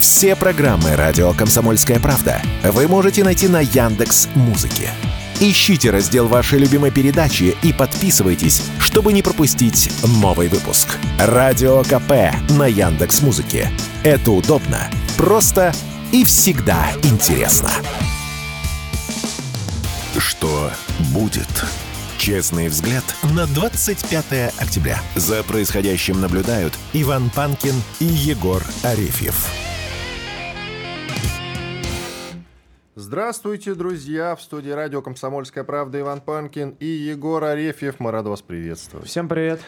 Все программы радио Комсомольская правда вы можете найти на Яндекс Музыке. Ищите раздел вашей любимой передачи и подписывайтесь, чтобы не пропустить новый выпуск. Радио КП на Яндекс Музыке. Это удобно, просто и всегда интересно. Что будет? Честный взгляд на 25 октября. За происходящим наблюдают Иван Панкин и Егор Арефьев. Здравствуйте, друзья! В студии радио «Комсомольская правда» Иван Панкин и Егор Арефьев. Мы рады вас приветствовать. Всем привет!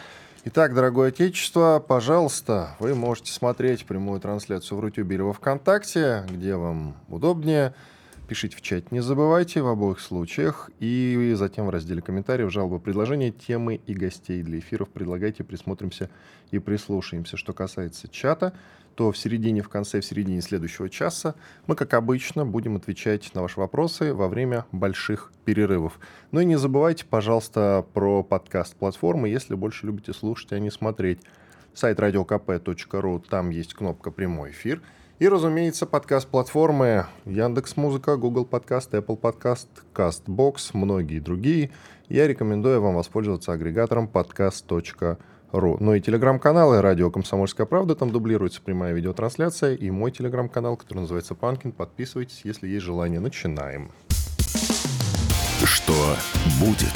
Итак, дорогое отечество, пожалуйста, вы можете смотреть прямую трансляцию в Рутюбе или во Вконтакте, где вам удобнее – Пишите в чат, не забывайте в обоих случаях. И затем в разделе комментариев, жалобы, предложения, темы и гостей для эфиров предлагайте, присмотримся и прислушаемся. Что касается чата, то в середине, в конце, в середине следующего часа мы, как обычно, будем отвечать на ваши вопросы во время больших перерывов. Ну и не забывайте, пожалуйста, про подкаст-платформы, если больше любите слушать, а не смотреть. Сайт radiokp.ru, там есть кнопка «Прямой эфир». И, разумеется, подкаст-платформы Яндекс Музыка, Google Подкаст, Apple Подкаст, Castbox, многие другие. Я рекомендую вам воспользоваться агрегатором podcast.ru. Ну и телеграм-каналы «Радио Комсомольская правда», там дублируется прямая видеотрансляция, и мой телеграм-канал, который называется «Панкин». Подписывайтесь, если есть желание. Начинаем. Что будет?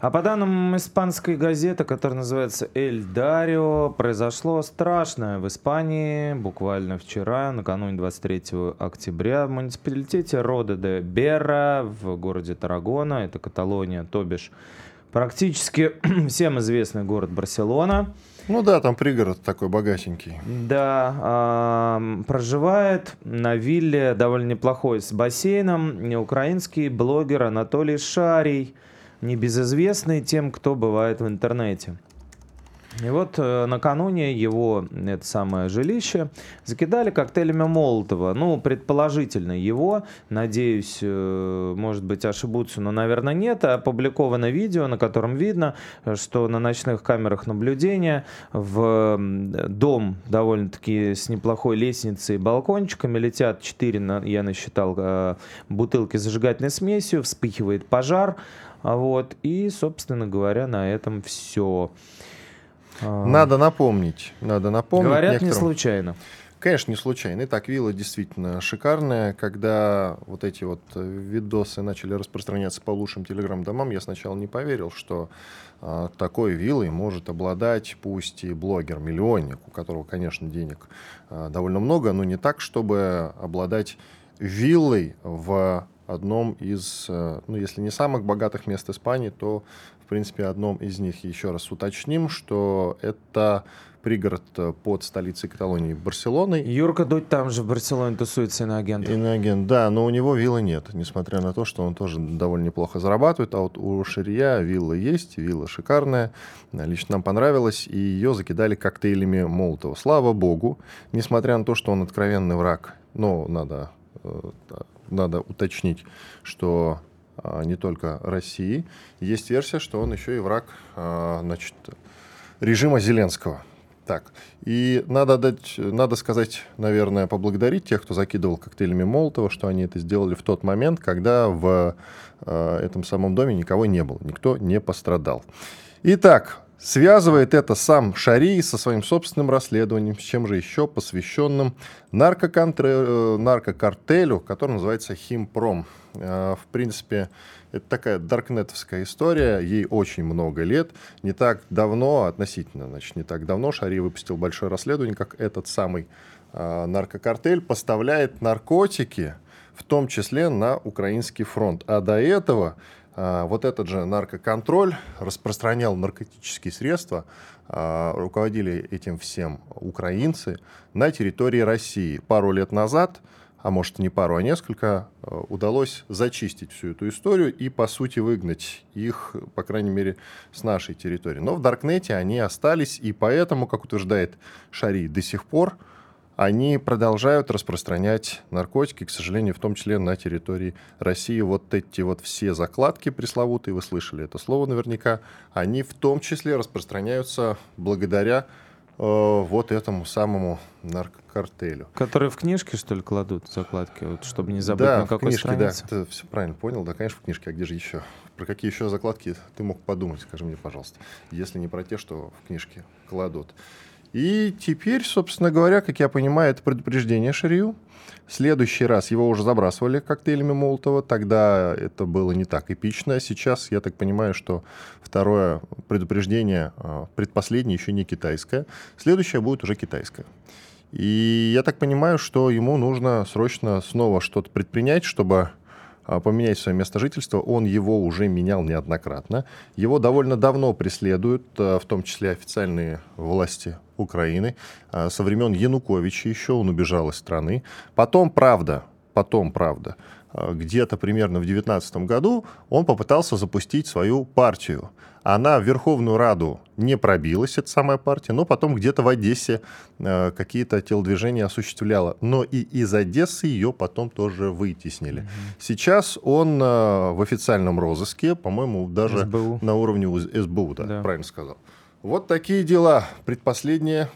А по данным испанской газеты, которая называется «Эль Дарио», произошло страшное в Испании буквально вчера, накануне 23 октября, в муниципалитете Рода де Берра в городе Тарагона, это Каталония, то бишь практически всем известный город Барселона. Ну да, там пригород такой богатенький. Да, э, проживает на вилле довольно неплохой с бассейном украинский блогер Анатолий Шарий – небезызвестный тем, кто бывает в интернете. И вот э, накануне его, это самое жилище, закидали коктейлями Молотова. Ну, предположительно его, надеюсь, э, может быть, ошибутся, но, наверное, нет. Опубликовано видео, на котором видно, что на ночных камерах наблюдения в дом довольно-таки с неплохой лестницей и балкончиками летят четыре, я насчитал, э, бутылки с зажигательной смесью, вспыхивает пожар. Вот, и, собственно говоря, на этом все. А, надо напомнить, надо напомнить. Говорят, некоторым... не случайно. Конечно, не случайно. Итак, вилла действительно шикарная. Когда вот эти вот э, видосы начали распространяться по лучшим телеграм-домам, я сначала не поверил, что а, такой виллой может обладать пусть и блогер-миллионник, у которого, конечно, денег а, довольно много, но не так, чтобы обладать виллой в одном из, э, ну, если не самых богатых мест Испании, то, в принципе, одном из них. Еще раз уточним, что это пригород э, под столицей Каталонии Барселоной. Юрка Дудь там же в Барселоне тусуется иноагент. Иноагент, да, но у него виллы нет, несмотря на то, что он тоже довольно неплохо зарабатывает. А вот у Ширия вилла есть, вилла шикарная, лично нам понравилась, и ее закидали коктейлями Молотова. Слава богу, несмотря на то, что он откровенный враг, но надо э, надо уточнить, что не только России. Есть версия, что он еще и враг а, значит, режима Зеленского. Так, и надо, дать, надо сказать, наверное, поблагодарить тех, кто закидывал коктейлями Молотова, что они это сделали в тот момент, когда в э, этом самом доме никого не было, никто не пострадал. Итак, Связывает это сам Шари со своим собственным расследованием, с чем же еще посвященным наркоконтр... наркокартелю, который называется Химпром. Э, в принципе, это такая даркнетовская история, ей очень много лет. Не так давно, относительно, значит, не так давно Шари выпустил большое расследование, как этот самый э, наркокартель поставляет наркотики, в том числе на украинский фронт. А до этого вот этот же наркоконтроль распространял наркотические средства, а, руководили этим всем украинцы на территории России. Пару лет назад, а может не пару, а несколько, а, удалось зачистить всю эту историю и, по сути, выгнать их, по крайней мере, с нашей территории. Но в Даркнете они остались, и поэтому, как утверждает Шари, до сих пор они продолжают распространять наркотики, к сожалению, в том числе на территории России. Вот эти вот все закладки пресловутые, вы слышали это слово наверняка, они в том числе распространяются благодаря вот этому самому наркокартелю. Которые в книжке, что ли, кладут закладки, вот, чтобы не забыть да, на какой книжке, странице? Да, ты все правильно понял, да, конечно, в книжке, а где же еще? Про какие еще закладки ты мог подумать, скажи мне, пожалуйста, если не про те, что в книжке кладут. И теперь, собственно говоря, как я понимаю, это предупреждение Ширью. Следующий раз его уже забрасывали коктейлями Молотова. Тогда это было не так эпично. Сейчас, я так понимаю, что второе предупреждение, а, предпоследнее, еще не китайское. Следующее будет уже китайское. И я так понимаю, что ему нужно срочно снова что-то предпринять, чтобы а, поменять свое место жительства. Он его уже менял неоднократно. Его довольно давно преследуют, а, в том числе официальные власти Украины. А, со времен Януковича еще он убежал из страны. Потом, правда, потом, правда, где-то примерно в 2019 году он попытался запустить свою партию. Она в Верховную Раду не пробилась, эта самая партия, но потом где-то в Одессе э, какие-то телодвижения осуществляла. Но и из Одессы ее потом тоже вытеснили. Mm-hmm. Сейчас он э, в официальном розыске, по-моему, даже СБУ. на уровне СБУ, да, да, правильно сказал. Вот такие дела. Предпоследнее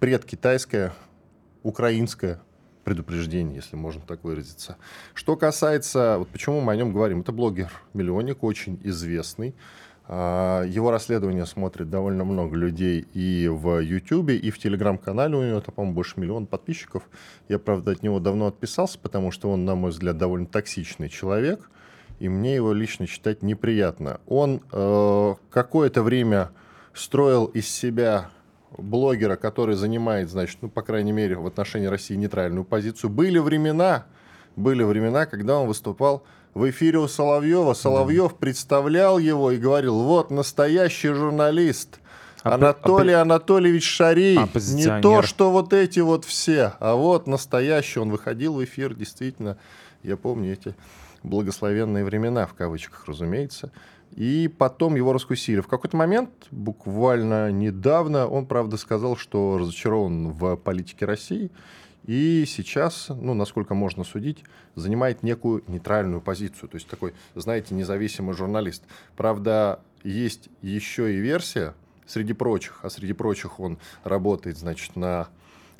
предкитайское, украинское предупреждение, если можно так выразиться. Что касается, вот почему мы о нем говорим, это блогер-миллионник, очень известный. А, его расследование смотрит довольно много людей и в YouTube, и в Телеграм-канале. У него, это, по-моему, больше миллиона подписчиков. Я, правда, от него давно отписался, потому что он, на мой взгляд, довольно токсичный человек, и мне его лично читать неприятно. Он э, какое-то время строил из себя блогера, который занимает, значит, ну, по крайней мере, в отношении России нейтральную позицию. Были времена, были времена, когда он выступал в эфире у Соловьева. Соловьев да. представлял его и говорил, вот настоящий журналист. Анатолий Анатольевич Шарий. Не то, что вот эти вот все, а вот настоящий. Он выходил в эфир, действительно. Я помню эти благословенные времена, в кавычках, разумеется. И потом его раскусили. В какой-то момент, буквально недавно, он, правда, сказал, что разочарован в политике России и сейчас, ну, насколько можно судить, занимает некую нейтральную позицию. То есть такой, знаете, независимый журналист. Правда, есть еще и версия, среди прочих, а среди прочих он работает, значит, на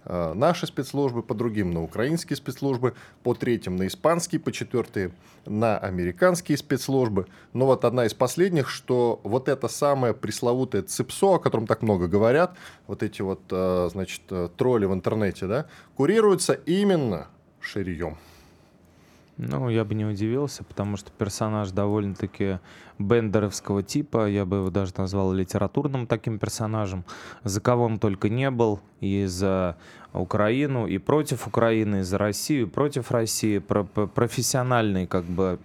наши спецслужбы, по другим на украинские спецслужбы, по третьим на испанские, по четвертые на американские спецслужбы. Но вот одна из последних, что вот это самое пресловутое ЦИПСО, о котором так много говорят, вот эти вот, э, значит, э, тролли в интернете, да, курируются именно Ширием. Ну, я бы не удивился, потому что персонаж довольно-таки бендеровского типа, я бы его даже назвал литературным таким персонажем, за кого он только не был, и за Украину, и против Украины, и за Россию, и против России, про профессиональный как бы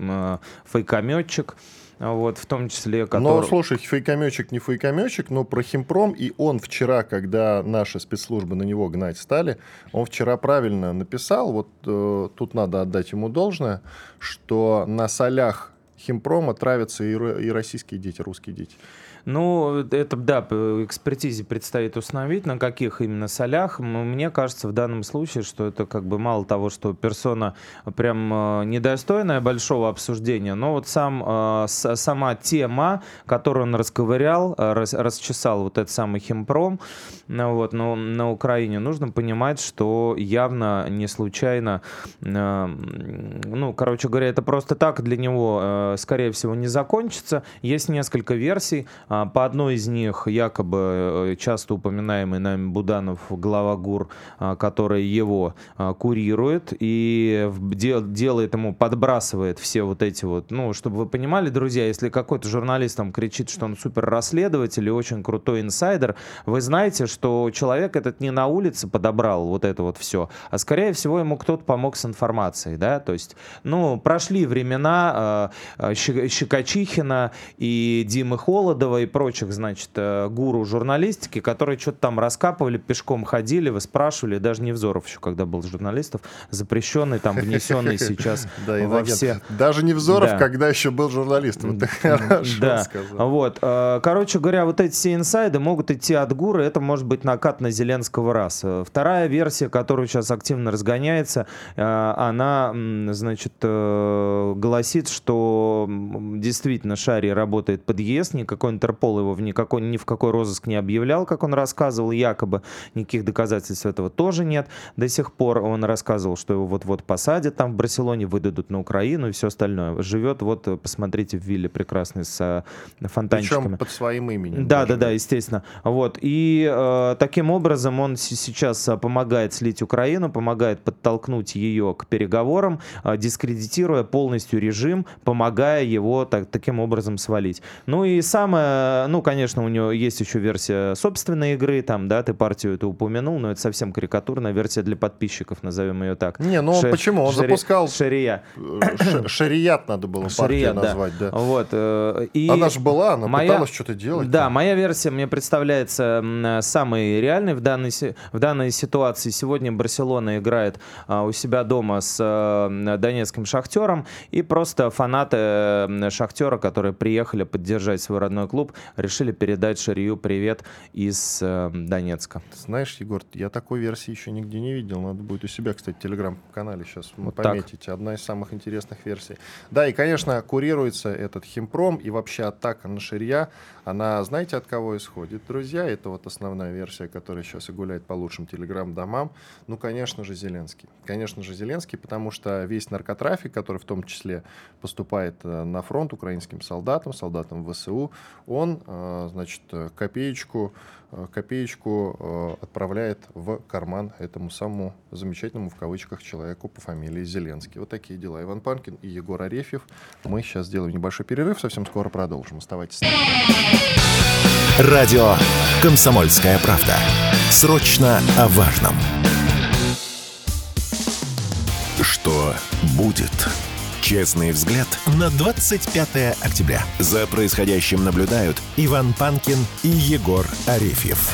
фейкометчик вот, в том числе... Который... Но, слушай, фейкометчик не фейкометчик, но про Химпром, и он вчера, когда наши спецслужбы на него гнать стали, он вчера правильно написал, вот э, тут надо отдать ему должное, что на солях Химпрома травятся и, и российские дети, русские дети. Ну, это, да, экспертизе предстоит установить, на каких именно солях. Мне кажется, в данном случае, что это как бы мало того, что персона прям э, недостойная большого обсуждения, но вот сам, э, сама тема, которую он расковырял, э, рас, расчесал вот этот самый химпром, вот, но на Украине нужно понимать, что явно не случайно, ну, короче говоря, это просто так для него, скорее всего, не закончится. Есть несколько версий. А, по одной из них якобы э, часто упоминаемый нами Буданов, глава ГУР, а, который его а, курирует и делает ему, подбрасывает все вот эти вот, ну, чтобы вы понимали, друзья, если какой-то журналист там кричит, что он супер расследователь и очень крутой инсайдер, вы знаете, что человек этот не на улице подобрал вот это вот все, а скорее всего ему кто-то помог с информацией, да, то есть, ну, прошли времена э, Щекочихина и Димы Холодова и прочих, значит, э, гуру журналистики, которые что-то там раскапывали, пешком ходили, вы спрашивали, даже Невзоров еще, когда был журналистов, запрещенный, там, внесенный сейчас во все... Даже Невзоров, когда еще был журналистом. Да, вот. Э, короче говоря, вот эти все инсайды могут идти от гуры, это может быть накат на Зеленского раз. Вторая версия, которая сейчас активно разгоняется, э, она, значит, гласит, что действительно Шари работает под ЕС, никакой интернет Интерпол его в никакой, ни в какой розыск не объявлял, как он рассказывал, якобы никаких доказательств этого тоже нет. До сих пор он рассказывал, что его вот-вот посадят там в Барселоне, выдадут на Украину и все остальное. Живет, вот, посмотрите, в вилле прекрасной с фонтанчиками. Причем под своим именем. Да, да, да, естественно. Вот. И э, таким образом он сейчас помогает слить Украину, помогает подтолкнуть ее к переговорам, э, дискредитируя полностью режим, помогая его так, таким образом свалить. Ну и самое, ну, конечно, у него есть еще версия собственной игры, там, да, ты партию это упомянул, но это совсем карикатурная версия для подписчиков, назовем ее так. Не, ну Ше- почему? Он шари- запускал... Шария. Шарият надо было Шарият, назвать, да. да. Вот, э, и она же была, она моя... пыталась что-то делать. Да, там. моя версия мне представляется самой реальной в данной, в данной ситуации. Сегодня Барселона играет а, у себя дома с а, донецким шахтером, и просто фанаты шахтера, которые приехали поддержать свой родной клуб, решили передать Шарию привет из а, Донецка. Знаешь, Егор, я такой версии еще нигде не видел. Надо будет у себя, кстати, телеграм-канале сейчас вот пометить. Так. Одна из самых интересных версий. Да, и, конечно, курируется этот химпром и вообще атака на Ширья. Она, знаете, от кого исходит, друзья? Это вот основная версия, которая сейчас и гуляет по лучшим телеграм-домам. Ну, конечно же, Зеленский. Конечно же, Зеленский, потому что весь наркотрафик, который в том числе поступает э, на фронт украинским солдатам, солдатам ВСУ, он, э, значит, копеечку Э, копеечку э, отправляет в карман этому самому замечательному в кавычках человеку по фамилии Зеленский. Вот такие дела. Иван Панкин и Егор Арефьев. Мы сейчас сделаем небольшой перерыв, совсем скоро продолжим. Оставайтесь с нами. Радио «Комсомольская правда». Срочно о важном. Что будет? Честный взгляд на 25 октября. За происходящим наблюдают Иван Панкин и Егор Арефьев.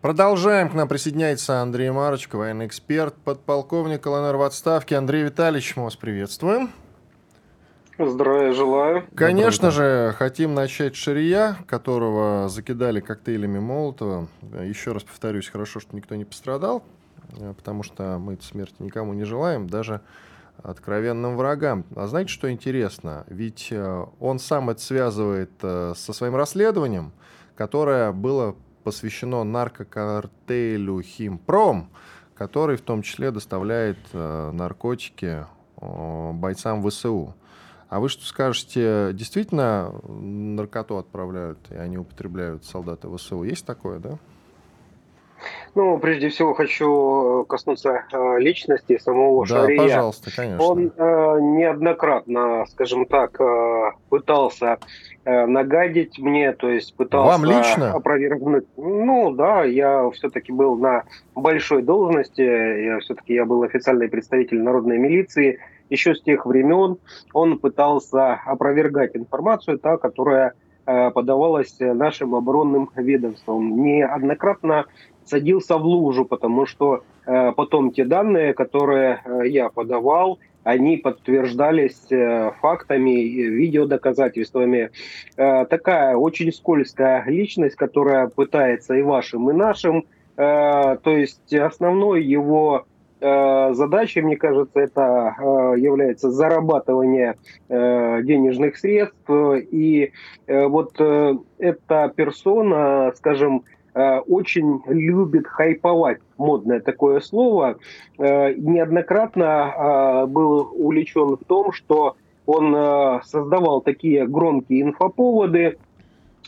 Продолжаем. К нам присоединяется Андрей Марочка, военный эксперт, подполковник ЛНР в отставке. Андрей Витальевич, мы вас приветствуем. Здравия желаю. Конечно же, хотим начать Шария, которого закидали коктейлями Молотова. Еще раз повторюсь, хорошо, что никто не пострадал. Э, потому что мы смерти никому не желаем, даже откровенным врагам. А знаете, что интересно? Ведь э, он сам это связывает э, со своим расследованием, которое было посвящено наркокартелю Химпром, который в том числе доставляет наркотики бойцам ВСУ. А вы что скажете, действительно наркоту отправляют, и они употребляют солдаты ВСУ? Есть такое, да? Ну, прежде всего хочу э, коснуться э, личности самого да, Шария. пожалуйста, конечно. Он э, неоднократно, скажем так, э, пытался э, нагадить мне, то есть пытался Вам лично? опровергнуть. Ну, да, я все-таки был на большой должности, я все-таки я был официальный представитель народной милиции. Еще с тех времен он пытался опровергать информацию, та, которая э, подавалась нашим оборонным ведомством. Неоднократно садился в лужу, потому что э, потом те данные, которые э, я подавал, они подтверждались э, фактами, видеодоказательствами. Э, такая очень скользкая личность, которая пытается и вашим, и нашим. Э, то есть основной его э, задачей, мне кажется, это э, является зарабатывание э, денежных средств. И вот эта персона, скажем, очень любит хайповать, модное такое слово, э, неоднократно э, был увлечен в том, что он создавал такие громкие инфоповоды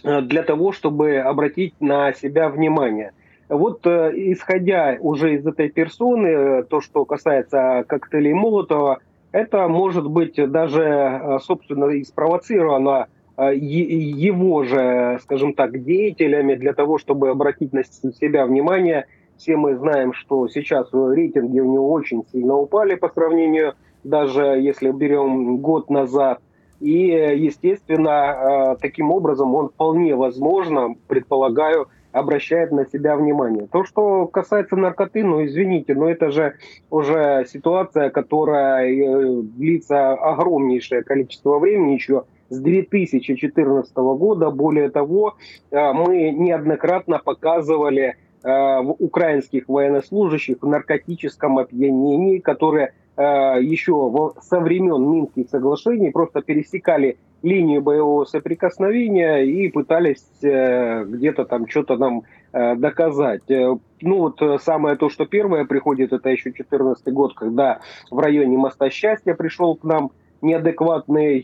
для того, чтобы обратить на себя внимание. Вот исходя уже из этой персоны, то, что касается коктейлей Молотова, это может быть даже, собственно, и спровоцировано его же, скажем так, деятелями для того, чтобы обратить на себя внимание. Все мы знаем, что сейчас рейтинги у него очень сильно упали по сравнению, даже если берем год назад. И, естественно, а, таким образом он вполне возможно, предполагаю, обращает на себя внимание. То, что касается наркоты, ну извините, но это же уже ситуация, которая э, длится огромнейшее количество времени еще с 2014 года. Более того, э, мы неоднократно показывали э, украинских военнослужащих в наркотическом опьянении, которые э, еще со времен Минских соглашений просто пересекали линию боевого соприкосновения и пытались где-то там что-то нам доказать. Ну вот самое то, что первое приходит, это еще 2014 год, когда в районе моста Счастья пришел к нам неадекватный,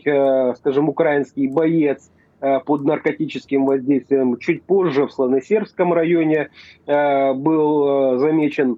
скажем, украинский боец под наркотическим воздействием. Чуть позже в Слоносербском районе был замечен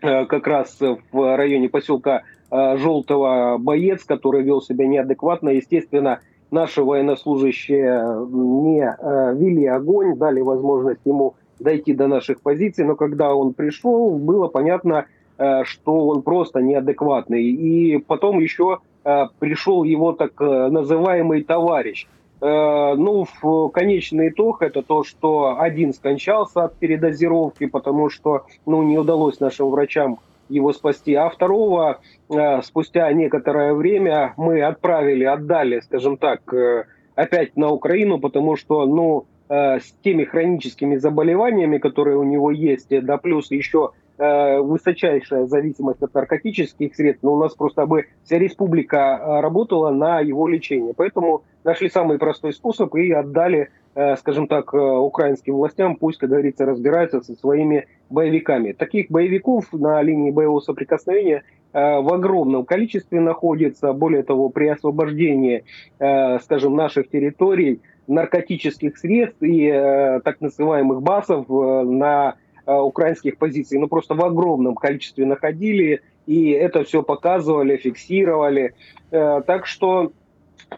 как раз в районе поселка Желтого боец, который вел себя неадекватно. Естественно, наши военнослужащие не э, вели огонь, дали возможность ему дойти до наших позиций, но когда он пришел, было понятно, э, что он просто неадекватный. И потом еще э, пришел его так называемый товарищ. Ну, в конечный итог это то, что один скончался от передозировки, потому что ну, не удалось нашим врачам его спасти. А второго, э, спустя некоторое время, мы отправили, отдали, скажем так, э, опять на Украину, потому что, ну, э, с теми хроническими заболеваниями, которые у него есть, да плюс еще высочайшая зависимость от наркотических средств, но у нас просто бы вся республика работала на его лечение. Поэтому нашли самый простой способ и отдали Э, скажем так, э, украинским властям, пусть, как говорится, разбираются со своими боевиками. Таких боевиков на линии боевого соприкосновения э, в огромном количестве находится. Более того, при освобождении, скажем, наших территорий, наркотических средств и так называемых басов на украинских позициях, ну просто в огромном количестве находили, и это все показывали, фиксировали. Так что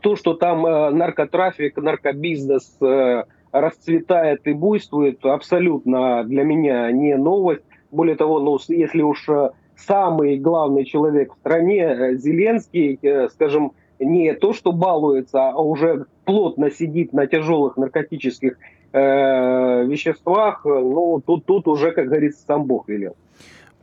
то, что там э, наркотрафик, наркобизнес э, расцветает и буйствует, абсолютно для меня не новость. Более того, ну, если уж э, самый главный человек в стране, Зеленский, скажем, не то, что балуется, а уже плотно сидит на тяжелых наркотических э, веществах, ну, тут, тут уже, как говорится, сам Бог велел.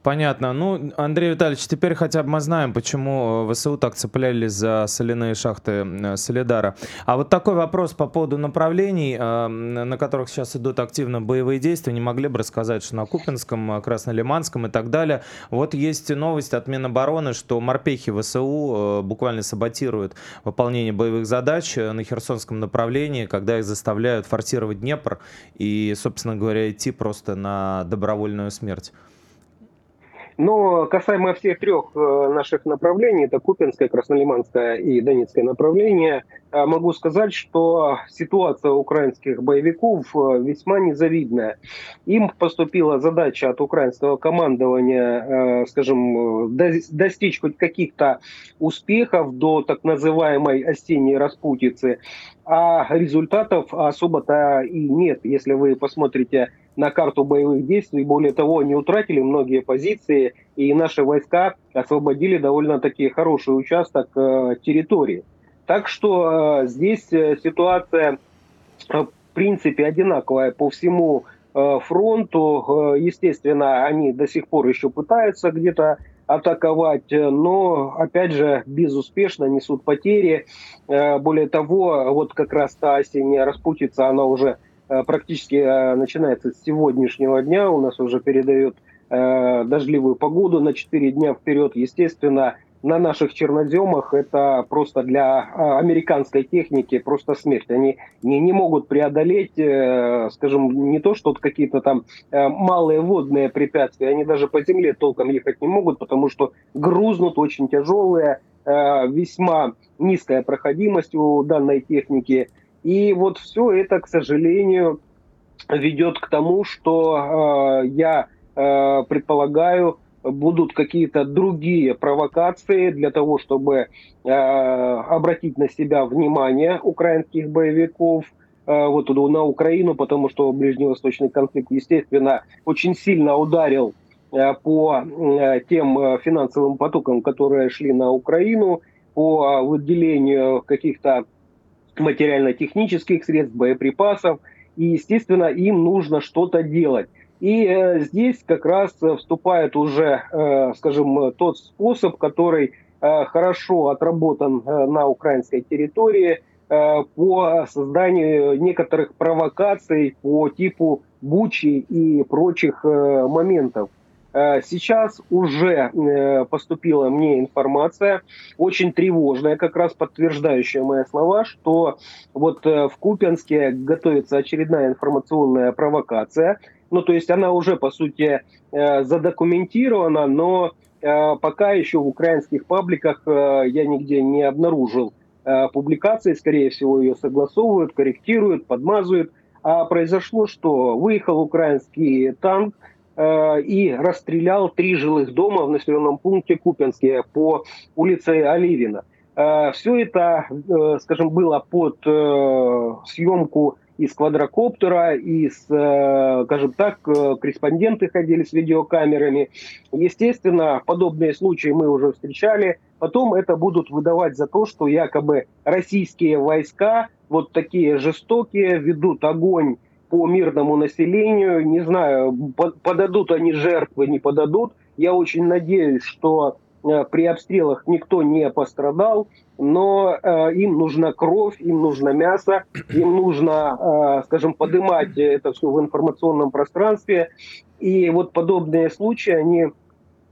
Понятно. Ну, Андрей Витальевич, теперь хотя бы мы знаем, почему э, ВСУ так цеплялись за соляные шахты э, Солидара. А вот такой вопрос по поводу направлений, э, на которых сейчас идут активно боевые действия. Не могли бы рассказать, что на Купинском, Краснолиманском и так далее. Вот есть новость от Минобороны, что морпехи ВСУ буквально саботируют выполнение боевых задач на Херсонском направлении, когда их заставляют форсировать Днепр и, собственно говоря, идти просто на добровольную смерть. Но касаемо всех трех э, наших направлений, это Купинское, Краснолиманское и Донецкое направление, э, могу сказать, что ситуация украинских боевиков э, весьма незавидная. Им поступила задача от украинского командования, скажем, достичь хоть каких-то успехов до так называемой осенней распутицы, а результатов особо-то и нет. Если вы посмотрите на карту боевых действий. Более того, они утратили многие позиции, и наши войска освободили довольно-таки хороший участок э, территории. Так что э, здесь э, ситуация в принципе одинаковая по всему фронту. Естественно, они до сих пор еще пытаются где-то атаковать, но, опять же, безуспешно несут потери. Более того, вот как раз та осенняя распутица, она уже практически э, начинается с сегодняшнего дня. У нас уже передают э, дождливую погоду на 4 дня вперед. Естественно, на наших черноземах это просто для американской техники просто смерть. Они не, не могут преодолеть, скажем, не то, что какие-то там малые водные препятствия, они даже по земле толком ехать не могут, потому что грузнут очень тяжелые, весьма низкая проходимость у данной техники. И вот все это, к сожалению, ведет к тому, что э, я э, предполагаю, будут какие-то другие провокации для того, чтобы э, обратить на себя внимание украинских боевиков, э, вот на Украину, потому что ближневосточный конфликт, естественно, очень сильно ударил э, по э, тем финансовым потокам, которые шли на Украину, по выделению каких-то материально-технических средств, боеприпасов, и, естественно, им нужно что-то делать. И э, здесь как раз вступает уже, э, скажем, тот способ, который э, хорошо отработан э, на украинской территории э, по созданию некоторых провокаций по типу Бучи и прочих э, моментов. Э, сейчас уже э, поступила мне информация, очень тревожная, как раз подтверждающая мои слова, что вот э, в Купянске готовится очередная информационная провокация. Ну, то есть она уже, по сути, задокументирована, но пока еще в украинских пабликах я нигде не обнаружил публикации, скорее всего, ее согласовывают, корректируют, подмазывают. А произошло что? Выехал украинский танк, и расстрелял три жилых дома в населенном пункте Купенске по улице Оливина. Э, Все это, э, скажем, было под съемку из квадрокоптера, из, скажем так, корреспонденты ходили с видеокамерами. Естественно, подобные случаи мы уже встречали. Потом это будут выдавать за то, что якобы российские войска вот такие жестокие ведут огонь по мирному населению. Не знаю, подадут они жертвы, не подадут. Я очень надеюсь, что э, при обстрелах никто не пострадал, но э, им нужна кровь, им нужно мясо, им нужно, э, скажем, поднимать это все в информационном пространстве. И вот подобные случаи, они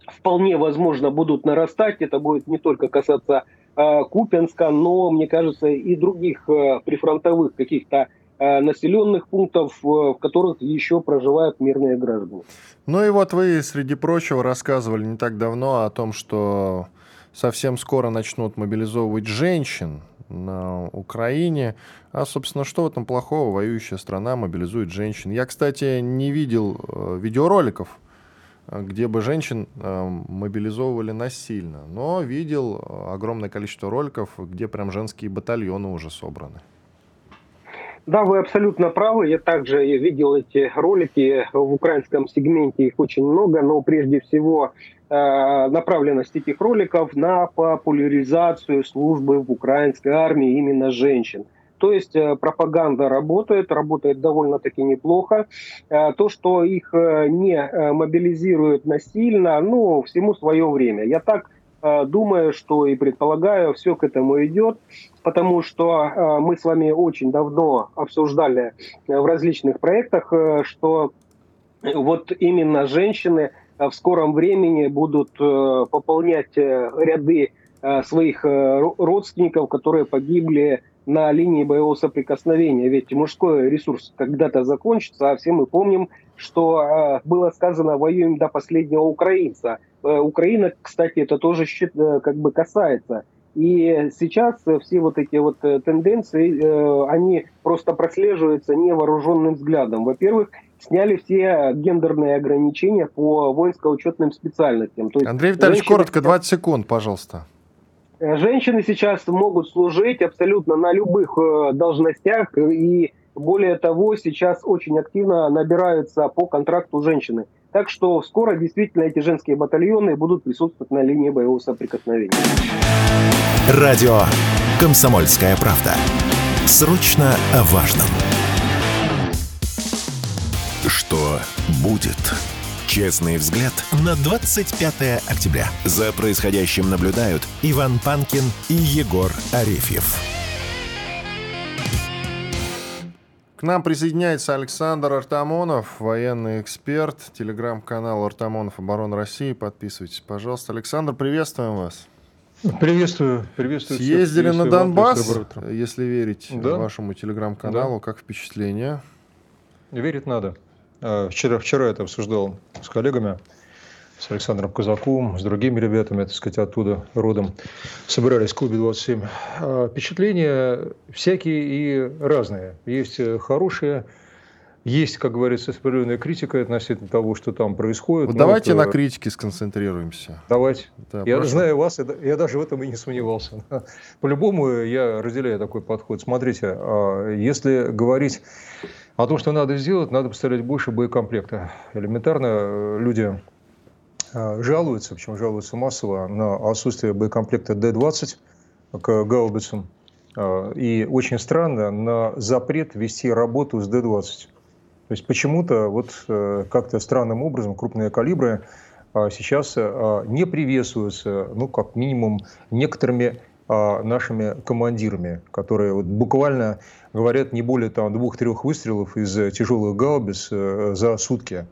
вполне возможно будут нарастать. Это будет не только касаться э, Купенска, но, мне кажется, и других э, прифронтовых каких-то населенных пунктов, э, в которых еще проживают мирные граждане. Ну и вот вы, среди прочего, рассказывали не так давно о том, что совсем скоро начнут мобилизовывать женщин на Украине. А, собственно, что в этом плохого? Воюющая страна мобилизует женщин. Я, кстати, не видел э, видеороликов, где бы женщин мобилизовывали насильно, но видел огромное количество роликов, где прям женские батальоны уже собраны. Да, вы абсолютно правы. Я также видел эти ролики в украинском сегменте, их очень много, но прежде всего э, направленность этих роликов на популяризацию службы в украинской армии именно женщин. То есть э, пропаганда работает, работает довольно-таки неплохо. Э, то, что их не мобилизируют насильно, ну, всему свое время. Я так думаю, что и предполагаю, все к этому идет потому что э, мы с вами очень давно обсуждали э, в различных проектах, э, что вот именно женщины в скором времени будут пополнять ряды своих родственников, которые погибли на линии боевого соприкосновения. Ведь мужской ресурс когда-то закончится, а все мы помним, что было сказано «воюем до последнего украинца». Украина, кстати, это тоже как бы касается – и сейчас все вот эти вот э, тенденции, э, они просто прослеживаются невооруженным взглядом. Во-первых, сняли все гендерные ограничения по воинско-учетным специальностям. То есть Андрей Витальевич, женщины... коротко, 20 секунд, пожалуйста. Э, женщины сейчас могут служить абсолютно на любых должностях, и более того, сейчас очень активно набираются по контракту женщины. Так что скоро действительно эти женские батальоны будут присутствовать на линии боевого соприкосновения. Радио «Комсомольская правда». Срочно о важном. Что будет? Честный взгляд на 25 октября. За происходящим наблюдают Иван Панкин и Егор Арефьев. К нам присоединяется Александр Артамонов, военный эксперт, телеграм-канал Артамонов Оборона России. Подписывайтесь, пожалуйста. Александр, приветствуем вас. Приветствую, приветствую. Съездили всех, на Донбасс, если верить да? вашему телеграм-каналу. Да. Как впечатление? Верить надо. А, вчера, вчера это обсуждал с коллегами с Александром Казаковым, с другими ребятами, так сказать, оттуда родом, собирались в клубе 27. А, впечатления всякие и разные. Есть э, хорошие, есть, как говорится, определенная критика относительно того, что там происходит. Вот давайте это... на критике сконцентрируемся. Давайте. Да, я прошу. знаю вас, я даже в этом и не сомневался. По-любому я разделяю такой подход. Смотрите, а, если говорить о том, что надо сделать, надо поставлять больше боекомплекта. Элементарно э, люди а, жалуются, причем жалуются массово, на отсутствие боекомплекта Д-20 к гаубицам. А, и очень странно на запрет вести работу с Д-20. То есть почему-то вот э, как-то странным образом крупные калибры а, сейчас не приветствуются, ну, как минимум, некоторыми нашими командирами, которые вот буквально говорят не более там двух-трех выстрелов из тяжелых гаубиц э, за сутки.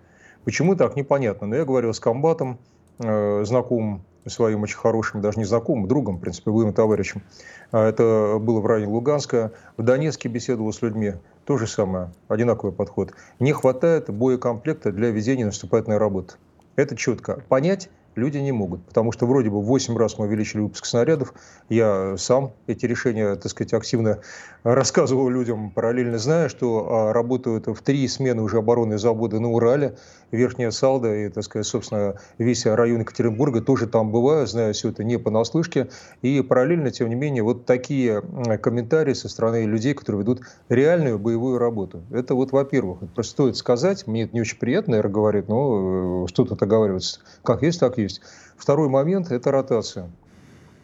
Почему так, непонятно. Но я говорил с комбатом, э, знакомым своим очень хорошим, даже не знакомым, другом, в принципе, боевым товарищем. А это было в районе Луганска. В Донецке беседовал с людьми. То же самое, одинаковый подход. Не хватает боекомплекта для ведения наступательной работы. Это четко. Понять люди не могут, потому что вроде бы в 8 раз мы увеличили выпуск снарядов. Я сам эти решения, так сказать, активно рассказывал людям, параллельно зная, что а, работают в три смены уже оборонные заводы на Урале, Верхняя Салда и, так сказать, собственно, весь район Екатеринбурга тоже там бываю, знаю все это не понаслышке. И параллельно, тем не менее, вот такие комментарии со стороны людей, которые ведут реальную боевую работу. Это вот, во-первых, просто стоит сказать, мне это не очень приятно, наверное, говорить, но э, что тут оговаривается. Как есть, так есть. Второй момент – это ротация.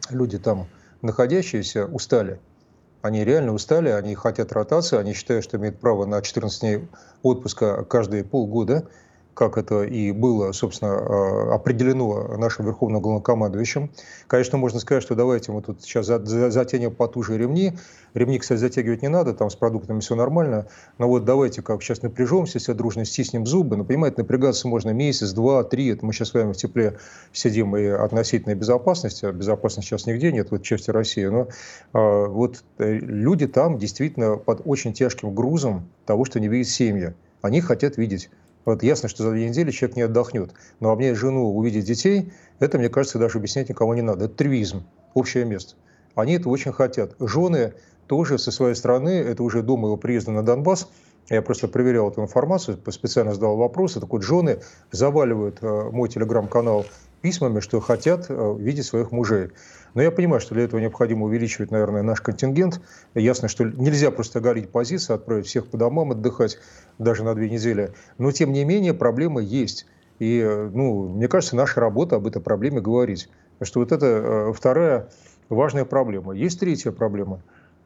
Люди там находящиеся устали. Они реально устали, они хотят ротации, они считают, что имеют право на 14 дней отпуска каждые полгода – как это и было, собственно, а, определено нашим верховным главнокомандующим. Конечно, можно сказать, что давайте мы тут сейчас затянем потуже ремни. Ремни, кстати, затягивать не надо, там с продуктами все нормально. Но вот давайте как сейчас напряжемся, все дружно стиснем зубы. Но, понимаете, напрягаться можно месяц, два, три. Это мы сейчас с вами в тепле сидим и относительной безопасности. А безопасности сейчас нигде нет в этой части России. Но а, вот э, люди там действительно под очень тяжким грузом того, что не видят семьи. Они хотят видеть вот ясно, что за две недели человек не отдохнет. Но обнять жену, увидеть детей, это, мне кажется, даже объяснять никому не надо. Это трюизм, общее место. Они это очень хотят. Жены тоже со своей стороны, это уже до моего приезда на Донбасс, я просто проверял эту информацию, специально задал вопросы. Так вот, жены заваливают э, мой телеграм-канал письмами, что хотят э, видеть своих мужей. Но я понимаю, что для этого необходимо увеличивать, наверное, наш контингент. Ясно, что нельзя просто оголить позиции, отправить всех по домам отдыхать даже на две недели. Но, тем не менее, проблема есть. И, ну, мне кажется, наша работа об этой проблеме говорить. Потому что вот это э, вторая важная проблема. Есть третья проблема.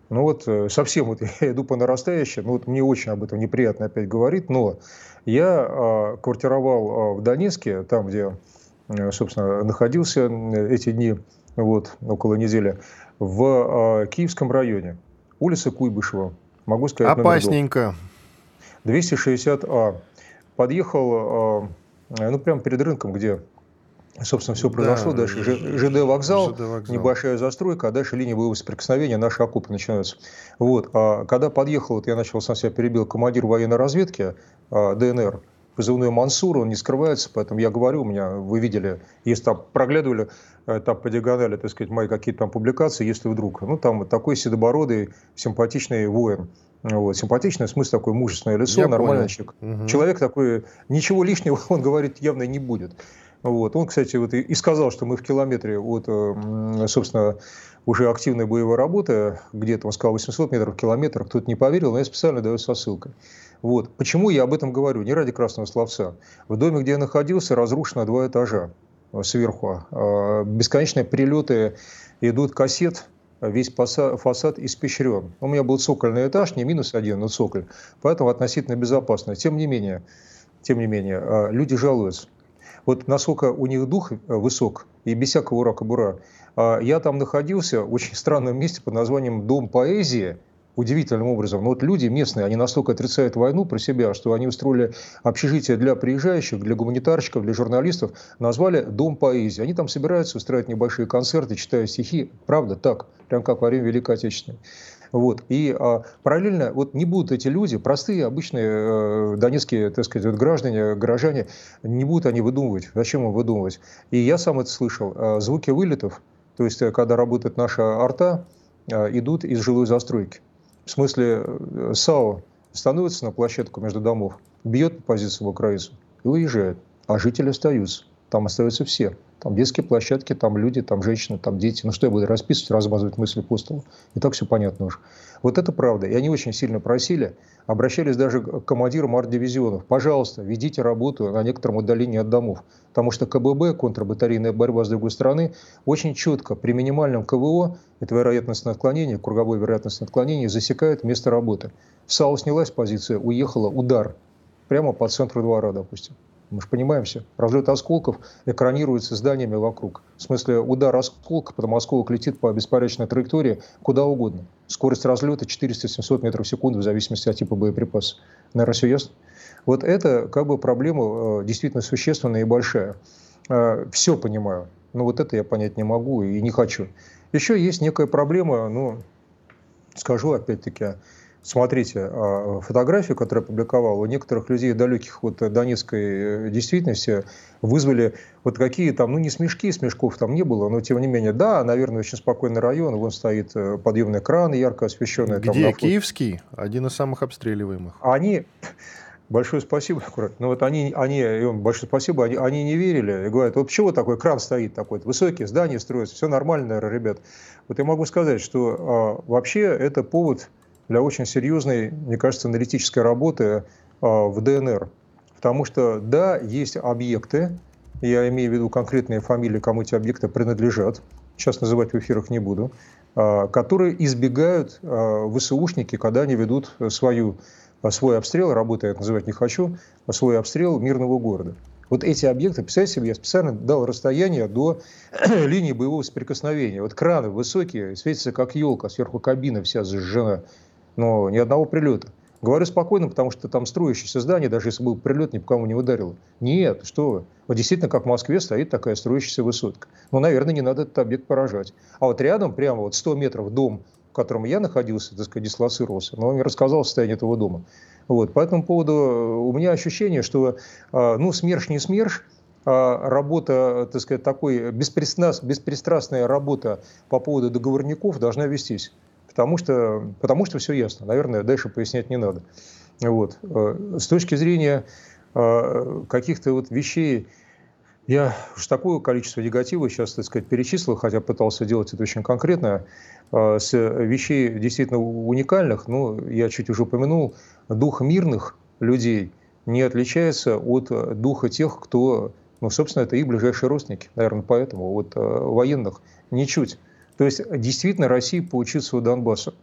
Ну вот э, совсем вот я иду по нарастающей, ну вот мне очень об этом неприятно опять говорить, но я э, квартировал э, в Донецке, там, где, э, собственно, находился эти дни, вот, около недели, в э, Киевском районе, улица Куйбышева. Могу сказать Опасненько. 260А. Подъехал, э, ну, прямо перед рынком, где, собственно, все произошло. Да, дальше ЖД вокзал, ЖД вокзал, небольшая застройка, а дальше линия боевого соприкосновения, наши окопы начинаются. Вот. А когда подъехал, вот я начал сам себя перебил, командир военной разведки э, ДНР, позывной Мансур, он не скрывается, поэтому я говорю, у меня, вы видели, если там проглядывали э, там по диагонали, так сказать, мои какие-то там публикации, если вдруг, ну, там вот такой седобородый, симпатичный воин, вот, симпатичный, в смысле такое мужественное лицо, я нормальный человек. Угу. Человек такой, ничего лишнего он говорит явно не будет. Вот. Он, кстати, вот и сказал, что мы в километре от, э, собственно, уже активной боевой работы, где-то он сказал 800 метров, километр, кто-то не поверил, но я специально даю со ссылкой. Вот. Почему я об этом говорю? Не ради красного словца. В доме, где я находился, разрушено два этажа сверху. А, бесконечные прилеты идут кассет, весь фасад испещрен. У меня был цокольный этаж, не минус один, но цоколь. Поэтому относительно безопасно. Тем не менее, тем не менее, а, люди жалуются. Вот насколько у них дух э, высок, и без всякого ура бура а, Я там находился в очень странном месте под названием «Дом поэзии», удивительным образом. Но вот люди местные, они настолько отрицают войну про себя, что они устроили общежитие для приезжающих, для гуманитарщиков, для журналистов, назвали «Дом поэзии». Они там собираются устраивать небольшие концерты, читая стихи. Правда, так, прям как во время Великой Отечественной. Вот. И а, параллельно вот не будут эти люди, простые, обычные э, донецкие, так сказать, вот граждане, горожане, не будут они выдумывать. Зачем им выдумывать? И я сам это слышал. Э, звуки вылетов, то есть э, когда работает наша арта, э, идут из жилой застройки. В смысле, э, САО становится на площадку между домов, бьет по позицию в украинцев и уезжает. А жители остаются. Там остаются все. Там детские площадки, там люди, там женщины, там дети. Ну что я буду расписывать, размазывать мысли по столу? И так все понятно уже. Вот это правда. И они очень сильно просили, обращались даже к командирам арт-дивизионов. Пожалуйста, ведите работу на некотором удалении от домов. Потому что КББ, контрбатарейная борьба с другой стороны, очень четко при минимальном КВО, это вероятностное отклонение, круговое вероятностное отклонение, засекает место работы. САУ снялась позиция, уехала, удар. Прямо по центру двора, допустим. Мы же понимаем все. Разлет осколков экранируется зданиями вокруг. В смысле, удар осколка, потом осколок летит по беспорядочной траектории куда угодно. Скорость разлета 400-700 метров в секунду в зависимости от типа боеприпаса. Наверное, все ясно? Вот это как бы проблема э, действительно существенная и большая. Э, все понимаю, но вот это я понять не могу и не хочу. Еще есть некая проблема, ну, скажу опять-таки, смотрите, а, фотографию, которую я публиковал, у некоторых людей, далеких от донецкой э, действительности, вызвали вот какие там, ну не смешки, смешков там не было, но тем не менее, да, наверное, очень спокойный район, вон стоит э, подъемный кран ярко освещенный. Где? Там, Киевский? Один из самых обстреливаемых. Они, большое спасибо, аккуратно. Ну вот они, они им большое спасибо, они, они не верили и говорят, вот почему такой кран стоит такой, высокие здания строятся, все нормально, наверное, ребят. Вот я могу сказать, что а, вообще это повод для очень серьезной, мне кажется, аналитической работы а, в ДНР. Потому что, да, есть объекты, я имею в виду конкретные фамилии, кому эти объекты принадлежат, сейчас называть в эфирах не буду, а, которые избегают а, ВСУшники, когда они ведут свою, свой обстрел, работу я называть не хочу, свой обстрел мирного города. Вот эти объекты, представьте себе, я специально дал расстояние до линии боевого соприкосновения. Вот краны высокие, светятся как елка, сверху кабина вся зажжена но ни одного прилета. Говорю спокойно, потому что там строящееся здание, даже если был прилет, ни по кому не ударило. Нет, что вы. Вот действительно, как в Москве стоит такая строящаяся высотка. Ну, наверное, не надо этот объект поражать. А вот рядом, прямо вот 100 метров дом, в котором я находился, так сказать, дислоцировался, но он мне рассказал состояние этого дома. Вот. По этому поводу у меня ощущение, что, а, ну, СМЕРШ не СМЕРШ, а работа, так сказать, такой беспристрастная работа по поводу договорников должна вестись потому что, потому что все ясно. Наверное, дальше пояснять не надо. Вот. Э, с точки зрения э, каких-то вот вещей, я уж такое количество негатива сейчас, так сказать, перечислил, хотя пытался делать это очень конкретно. Э, с вещей действительно уникальных, ну, я чуть уже упомянул, дух мирных людей не отличается от духа тех, кто, ну, собственно, это и ближайшие родственники, наверное, поэтому, от военных ничуть. То есть действительно Россия поучится у Донбасса.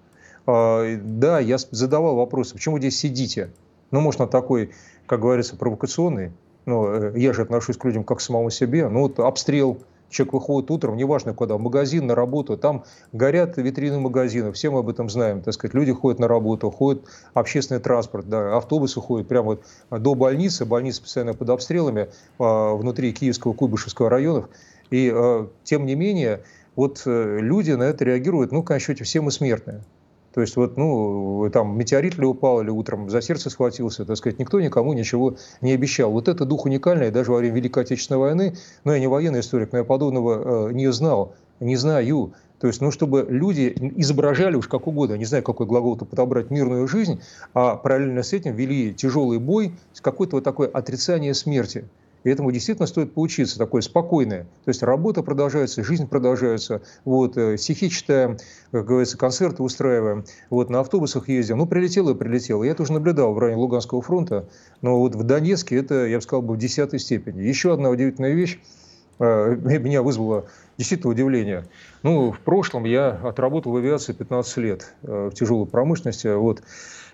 Да, я задавал вопросы, почему здесь сидите? Ну, может, на такой, как говорится, провокационный. Ну, э, я же отношусь к людям как к самому себе. Ну, вот обстрел, человек выходит утром, неважно куда, в магазин, на работу, там горят витрины магазинов, все мы об этом знаем, так сказать, люди ходят на работу, ходит общественный транспорт, да, автобусы ходят прямо вот до больницы, больница постоянно под обстрелами а, внутри Киевского, Куйбышевского районов, и а, тем не менее вот э, люди на это реагируют, ну, конечно, все мы смертные. То есть вот, ну, там метеорит ли упал, или утром за сердце схватился, так сказать, никто никому ничего не обещал. Вот это дух уникальный, даже во время Великой Отечественной войны, но я не военный историк, но я подобного э, не знал, не знаю. То есть, ну, чтобы люди изображали уж как угодно, не знаю, какой глагол-то подобрать, мирную жизнь, а параллельно с этим вели тяжелый бой с какой-то вот такой отрицание смерти. И этому действительно стоит поучиться, такое спокойное. То есть работа продолжается, жизнь продолжается. Вот, э, стихи читаем, как говорится, концерты устраиваем. Вот, на автобусах ездим. Ну, прилетело и прилетело. Я тоже наблюдал в районе Луганского фронта. Но вот в Донецке это, я бы сказал, в десятой степени. Еще одна удивительная вещь э, меня вызвала действительно удивление. Ну, в прошлом я отработал в авиации 15 лет э, в тяжелой промышленности. Вот.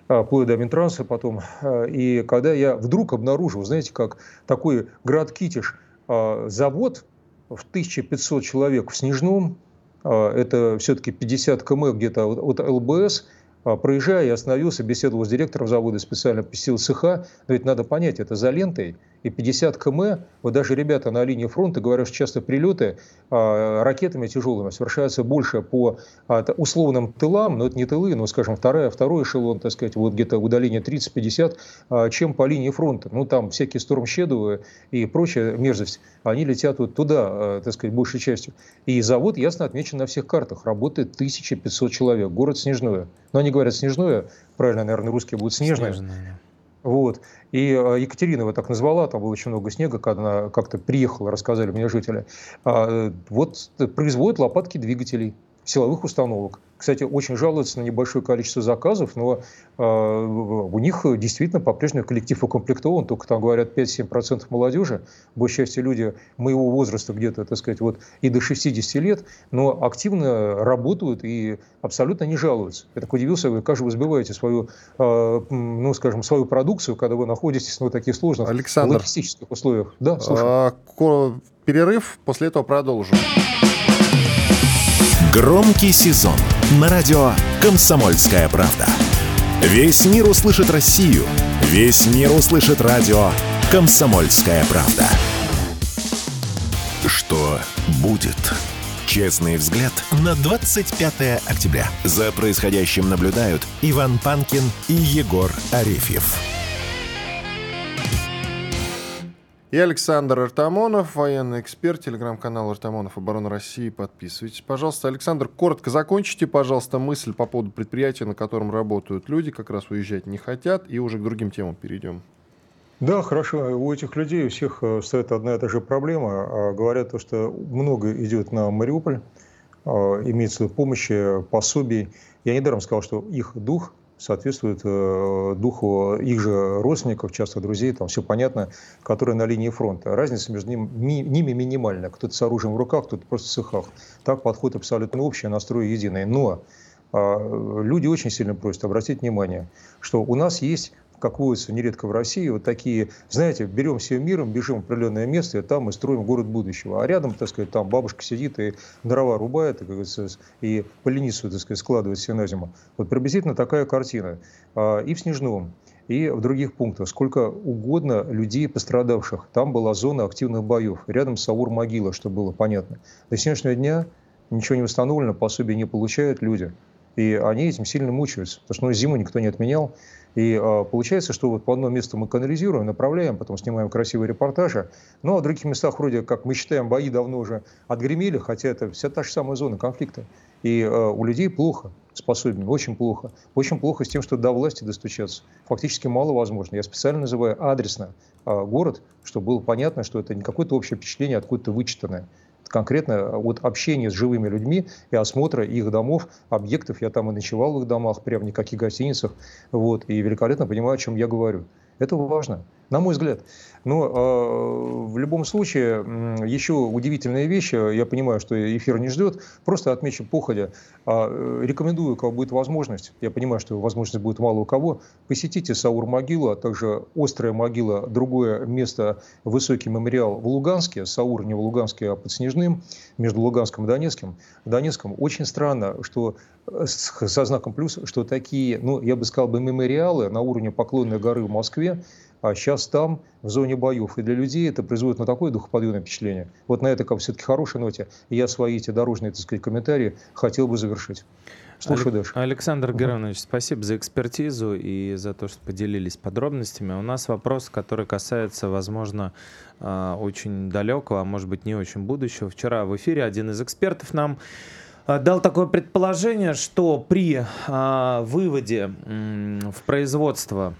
А, вплоть до Минтранса потом. А, и когда я вдруг обнаружил, знаете, как такой град Китиш, а, завод в 1500 человек в Снежном, это все-таки 50 км где-то от ЛБС, проезжая, я остановился, беседовал с директором завода, специально посетил цеха, но ведь надо понять, это за лентой, и 50 км, вот даже ребята на линии фронта говорят, что часто прилеты а, ракетами тяжелыми совершаются больше по а, условным тылам, но это не тылы, но, скажем, вторая, второй эшелон, так сказать, вот где-то удаление 30-50, а, чем по линии фронта. Ну, там всякие стормщедовые и прочая мерзость, они летят вот туда, так сказать, большей частью. И завод ясно отмечен на всех картах. Работает 1500 человек. Город Снежное. Но они говорят Снежное, правильно, наверное, русские будут Снежное. Снежное. Вот. И э, Екатерина его так назвала, там было очень много снега, когда она как-то приехала, рассказали мне жители. А, вот производят лопатки двигателей. Силовых установок. Кстати, очень жалуются на небольшое количество заказов, но э, у них действительно по-прежнему коллектив укомплектован, только там говорят 5-7% молодежи, большей части люди моего возраста где-то, так сказать, вот и до 60 лет, но активно работают и абсолютно не жалуются. Я так удивился, как же вы сбиваете свою, э, ну, скажем, свою продукцию, когда вы находитесь ну, в таких сложных Александр, логистических условиях. Да, слушаю. А, перерыв, после этого продолжим. Громкий сезон на радио «Комсомольская правда». Весь мир услышит Россию. Весь мир услышит радио «Комсомольская правда». Что будет? Честный взгляд на 25 октября. За происходящим наблюдают Иван Панкин и Егор Арефьев. И Александр Артамонов, военный эксперт, телеграм-канал Артамонов Оборона России. Подписывайтесь, пожалуйста. Александр, коротко закончите, пожалуйста, мысль по поводу предприятия, на котором работают люди, как раз уезжать не хотят, и уже к другим темам перейдем. Да, хорошо. У этих людей у всех э, стоит одна и та же проблема. А, говорят то, что много идет на Мариуполь, а, имеется помощи, пособий. Я недаром сказал, что их дух соответствует э, духу их же родственников, часто друзей, там все понятно, которые на линии фронта. Разница между ним, ми, ними минимальна. Кто-то с оружием в руках, кто-то просто в цехах. Так подход абсолютно общий, настрой единый. Но э, люди очень сильно просят обратить внимание, что у нас есть как водится нередко в России, вот такие, знаете, берем всем миром, бежим в определенное место, и там мы строим город будущего. А рядом, так сказать, там бабушка сидит и дрова рубает, как говорится, и поленицу, так сказать, складывает все на зиму. Вот приблизительно такая картина. А, и в Снежном, и в других пунктах. Сколько угодно людей пострадавших. Там была зона активных боев. Рядом Саур-могила, чтобы было понятно. До сегодняшнего дня ничего не восстановлено, пособия не получают люди. И они этим сильно мучаются, потому что ну, зиму никто не отменял. И э, получается, что вот по одному месту мы канализируем, направляем, потом снимаем красивые репортажи. Но ну, а в других местах вроде, как мы считаем, бои давно уже отгремели, хотя это вся та же самая зона конфликта. И э, у людей плохо способен, очень плохо. Очень плохо с тем, что до власти достучаться. Фактически мало возможно. Я специально называю адресно э, город, чтобы было понятно, что это не какое-то общее впечатление, откуда-то вычитанное конкретно от общения с живыми людьми и осмотра их домов, объектов. Я там и ночевал в их домах, прям никаких гостиницах. Вот, и великолепно понимаю, о чем я говорю. Это важно, на мой взгляд. Но э, в любом случае, еще удивительная вещь, я понимаю, что эфир не ждет, просто отмечу походя. Э, рекомендую, у кого будет возможность, я понимаю, что возможность будет мало у кого, посетите Саур-могилу, а также Острая могила, другое место, высокий мемориал в Луганске, Саур не в Луганске, а под Снежным, между Луганском и Донецким. Донецком очень странно, что э, со знаком плюс, что такие, ну, я бы сказал бы, мемориалы на уровне Поклонной горы в Москве, а сейчас там, в зоне боев. И для людей это производит на такое духоподъемное впечатление. Вот на этой как все-таки хорошей ноте я свои эти дорожные, так сказать, комментарии хотел бы завершить. Слушаю Алек... дальше. Александр угу. Геронович, спасибо за экспертизу и за то, что поделились подробностями. У нас вопрос, который касается, возможно, а, очень далекого, а может быть не очень будущего. Вчера в эфире один из экспертов нам а, дал такое предположение, что при а, выводе в производство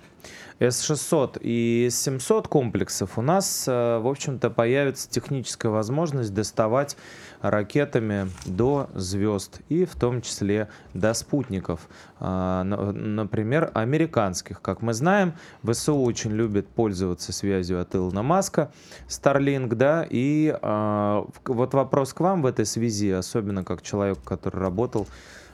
с-600 и С-700 комплексов у нас, э, в общем-то, появится техническая возможность доставать ракетами до звезд и в том числе до спутников, а, например, американских. Как мы знаем, ВСУ очень любит пользоваться связью от Илона Маска, Starlink, да, и а, вот вопрос к вам в этой связи, особенно как человек, который работал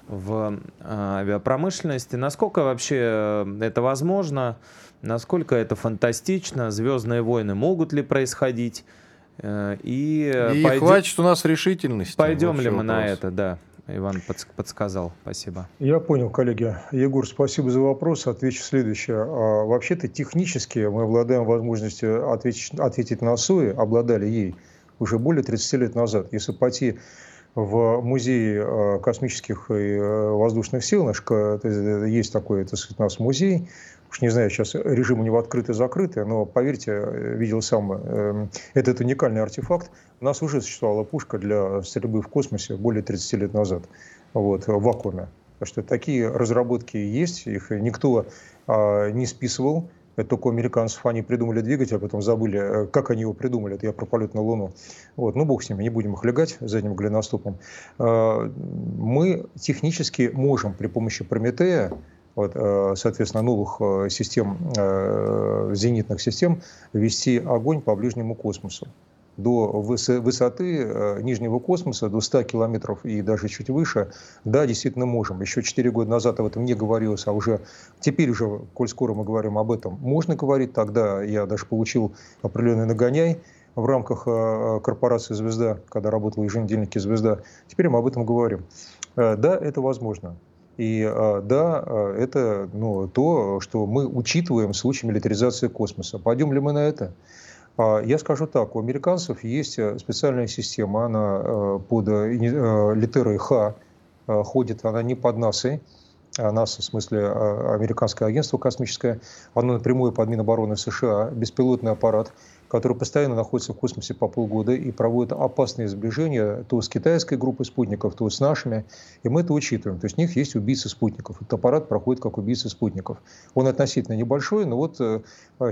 в авиапромышленности. Насколько вообще э, это возможно? Насколько это фантастично? Звездные войны могут ли происходить? Э, и, и пойдем... хватит у нас решительности. Пойдем ли мы вопрос. на это, да. Иван подсказал. Спасибо. Я понял, коллеги. Егор, спасибо за вопрос. Отвечу следующее. А, вообще-то технически мы обладаем возможностью ответить, ответить на СУИ, обладали ей уже более 30 лет назад. Если пойти в музее э, космических и э, воздушных сил, наш, есть такой, так сказать, у нас музей, уж не знаю, сейчас режим у него открытый-закрытый, но, поверьте, э, видел сам, этот уникальный артефакт. У нас уже существовала пушка для стрельбы в космосе более 30 лет назад, вот, в вакууме. Так что такие разработки есть, их никто а, не списывал, Это только у американцев они придумали двигатель, а потом забыли, э, как они его придумали. Это я про полет на Луну. Вот. Ну, бог с ними, не будем их легать задним голеностопом. Э, мы технически можем при помощи Прометея вот, э, соответственно, новых систем, зенитных систем, вести огонь по ближнему космосу до высоты э, нижнего космоса, до 100 километров и даже чуть выше, да, действительно можем. Еще 4 года назад об этом не говорилось, а уже теперь уже, коль скоро мы говорим об этом, можно говорить. Тогда я даже получил определенный нагоняй в рамках э, корпорации «Звезда», когда работал в «Звезда». Теперь мы об этом говорим. Э, да, это возможно. И да, это ну, то, что мы учитываем в случае милитаризации космоса. Пойдем ли мы на это? А, я скажу так, у американцев есть э, специальная система, она э, под э, литерой Х ходит, она не под НАСА, а НАСА, в смысле американское агентство космическое, оно напрямую под Минобороны США, беспилотный аппарат, который постоянно находится в космосе по полгода и проводит опасные сближения то с китайской группой спутников, то с нашими. И мы это учитываем. То есть у них есть убийцы спутников. Этот аппарат проходит как убийца спутников. Он относительно небольшой, но вот э,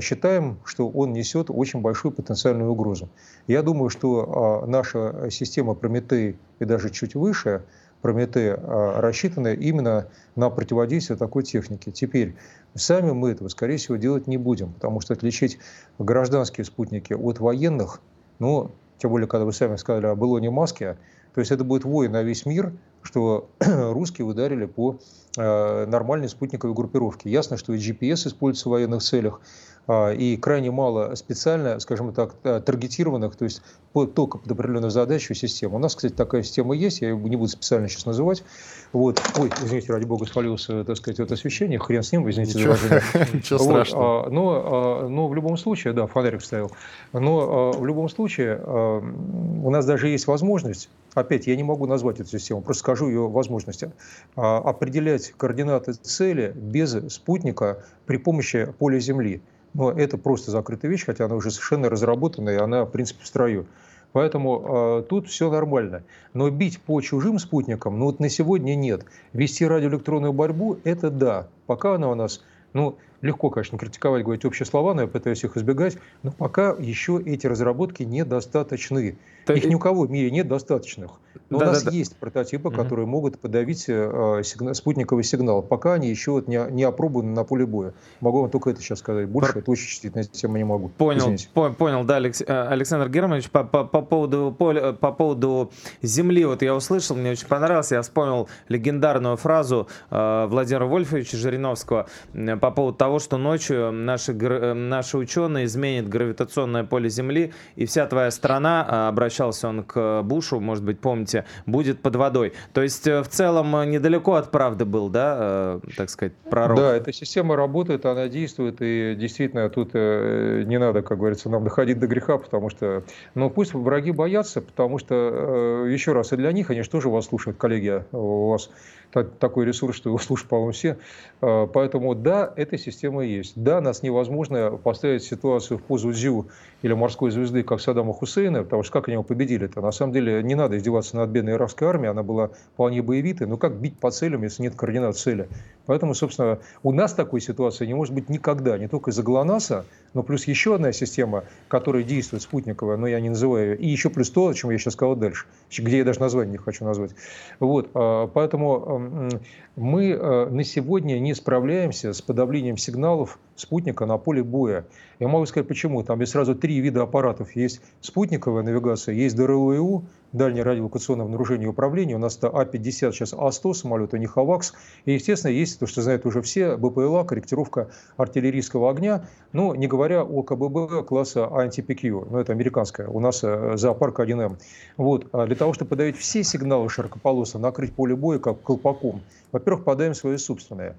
считаем, что он несет очень большую потенциальную угрозу. Я думаю, что а, наша система Прометей и даже чуть выше – Прометея а, рассчитаны именно на противодействие такой технике. Теперь сами мы этого, скорее всего, делать не будем, потому что отличить гражданские спутники от военных, ну, тем более, когда вы сами сказали о Белоне Маске, то есть это будет вой на весь мир, что русские ударили по э, нормальной спутниковой группировке. Ясно, что и GPS используется в военных целях, и крайне мало специально, скажем так, э, таргетированных, то есть только под определенную задачу систем. У нас, кстати, такая система есть, я ее не буду специально сейчас называть. Вот. Ой, извините, ради бога, спалился, так сказать, это освещение, хрен с ним, извините Ничего, ничего вот, страшного. А, но, а, но в любом случае, да, фонарик вставил, но а, в любом случае а, у нас даже есть возможность, опять, я не могу назвать эту систему, просто скажу ее возможности, а, определять координаты цели без спутника при помощи поля Земли. Но это просто закрытая вещь, хотя она уже совершенно разработана, и она, в принципе, в строю. Поэтому э, тут все нормально. Но бить по чужим спутникам, ну вот на сегодня нет. Вести радиоэлектронную борьбу – это да. Пока она у нас, ну, легко, конечно, критиковать, говорить общие слова, но я пытаюсь их избегать, но пока еще эти разработки недостаточны. То Их ни у кого в мире нет достаточных. Но да, у нас да, есть прототипы, угу. которые могут подавить э, сигнал, спутниковый сигнал. Пока они еще вот не, не опробованы на поле боя. Могу вам только это сейчас сказать. Больше Пр... это очень чувствительная тема не могу. Понял, по понял, да, Алекс, э, Александр Германович, по, по, по, поводу, по, по поводу Земли, вот я услышал, мне очень понравилось, я вспомнил легендарную фразу э, Владимира Вольфовича Жириновского э, по поводу того, что ночью наши, э, наши ученые изменят гравитационное поле Земли, и вся твоя страна э, обращается обращался он к Бушу, может быть, помните, будет под водой. То есть э, в целом э, недалеко от правды был, да, э, так сказать, пророк? Да, эта система работает, она действует, и действительно тут не надо, как говорится, нам доходить до греха, потому что, ну пусть враги боятся, потому что, еще раз, и для них, они же тоже вас слушают, коллеги, у вас такой ресурс, что его слушают, по-моему, все. А, поэтому да, эта система есть. Да, нас невозможно поставить ситуацию в позу Дзю или морской звезды, как Саддама Хусейна, потому что как они его победили-то? На самом деле не надо издеваться над бедной иракской армией, она была вполне боевитой, но как бить по целям, если нет координат цели? Поэтому, собственно, у нас такой ситуации не может быть никогда, не только из-за ГЛОНАССа, но плюс еще одна система, которая действует спутниковая, но я не называю ее, и еще плюс то, о чем я сейчас сказал дальше, где я даже название не хочу назвать. Вот, а, поэтому мы э, на сегодня не справляемся с подавлением сигналов спутника на поле боя. Я могу сказать почему. Там есть сразу три вида аппаратов. Есть спутниковая навигация, есть ДРЛУ, дальнее радиолокационное обнаружение и управление. У нас это А-50, сейчас А-100 самолет, у них АВАКС. И, естественно, есть то, что знают уже все, БПЛА, корректировка артиллерийского огня. Ну, не говоря о КББ класса АНТПК, ну, это американская, у нас э, зоопарк 1М. Вот. А для того, чтобы подавить все сигналы широкополоса, накрыть поле боя как колпаком, во-первых, подаем свои собственные.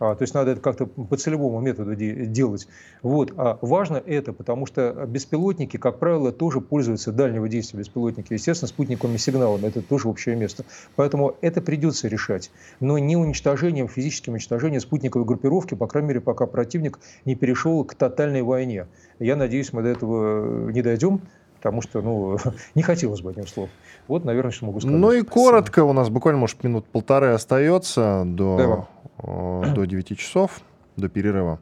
А, то есть надо это как-то по целевому методу делать. Вот. А важно это, потому что беспилотники, как правило, тоже пользуются дальнего действия беспилотники. Естественно, спутниковыми сигналами. Это тоже общее место. Поэтому это придется решать. Но не уничтожением, физическим уничтожением спутниковой группировки, по крайней мере, пока противник не перешел к тотальной войне. Я надеюсь, мы до этого не дойдем потому что, ну, не хотелось бы, одним словом. Вот, наверное, что могу сказать. Ну и коротко, у нас буквально, может, минут полторы остается до, э, до 9 часов, до перерыва.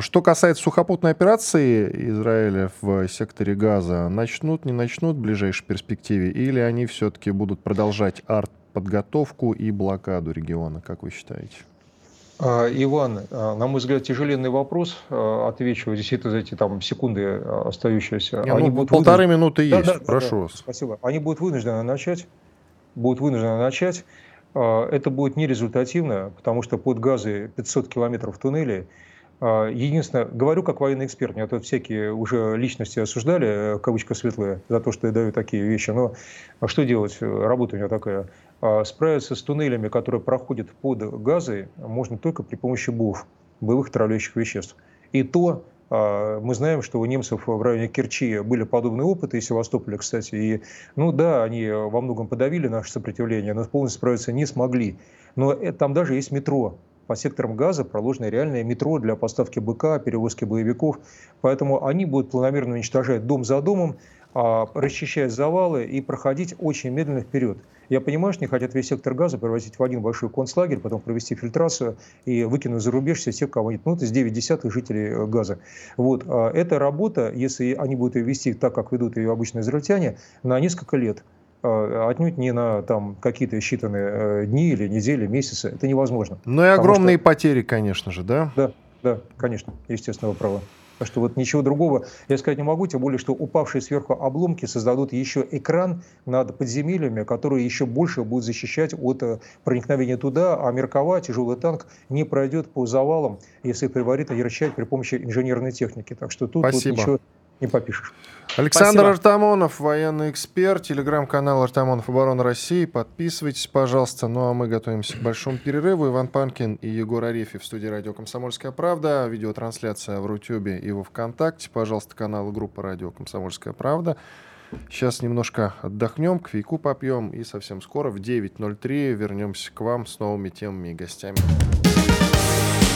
Что касается сухопутной операции Израиля в секторе Газа, начнут, не начнут в ближайшей перспективе, или они все-таки будут продолжать арт-подготовку и блокаду региона, как вы считаете? А, Иван, а, на мой взгляд, тяжеленный вопрос. А, отвечу действительно за эти там секунды остающиеся. Не, Они ну, будут полторы вынуждены... минуты есть, да, да, прошу да, вас. Спасибо. Они будут вынуждены начать. Будут вынуждены начать. Это будет нерезультативно, потому что под газы 500 километров туннелей Единственное, говорю как военный эксперт, меня тут всякие уже личности осуждали, кавычка светлые, за то, что я даю такие вещи, но что делать, работа у меня такая. А справиться с туннелями, которые проходят под газы, можно только при помощи БУВ, боевых отравляющих веществ. И то а, мы знаем, что у немцев в районе Керчи были подобные опыты, и Севастополя, кстати. И, ну да, они во многом подавили наше сопротивление, но полностью справиться не смогли. Но там даже есть метро. По секторам газа проложено реальное метро для поставки БК, перевозки боевиков. Поэтому они будут планомерно уничтожать дом за домом, а, расчищать завалы и проходить очень медленно вперед. Я понимаю, что не хотят весь сектор газа превратить в один большой концлагерь, потом провести фильтрацию и выкинуть за рубеж все тех, кого нет. Ну, это с 9 десятых жителей э, газа. Вот. А эта работа, если они будут ее вести так, как ведут ее обычные израильтяне, на несколько лет а, отнюдь не на там какие-то считанные э, дни или недели, месяцы. Это невозможно. Ну и огромные что... потери, конечно же, да? Да, да, конечно, естественно, вы Так что вот ничего другого я сказать не могу, тем более, что упавшие сверху обломки создадут еще экран над подземельями, который еще больше будет защищать от э, проникновения туда, а Меркова, тяжелый танк, не пройдет по завалам, если предварительно не расчищать при помощи инженерной техники. Так что тут, тут ничего не попишешь. Александр Спасибо. Артамонов, военный эксперт, телеграм-канал Артамонов Оборона России. Подписывайтесь, пожалуйста. Ну а мы готовимся к большому перерыву. Иван Панкин и Егор Арефьев в студии радио «Комсомольская правда». Видеотрансляция в Рутюбе и во Вконтакте. Пожалуйста, канал и группа радио «Комсомольская правда». Сейчас немножко отдохнем, кофейку попьем и совсем скоро в 9.03 вернемся к вам с новыми темами и гостями.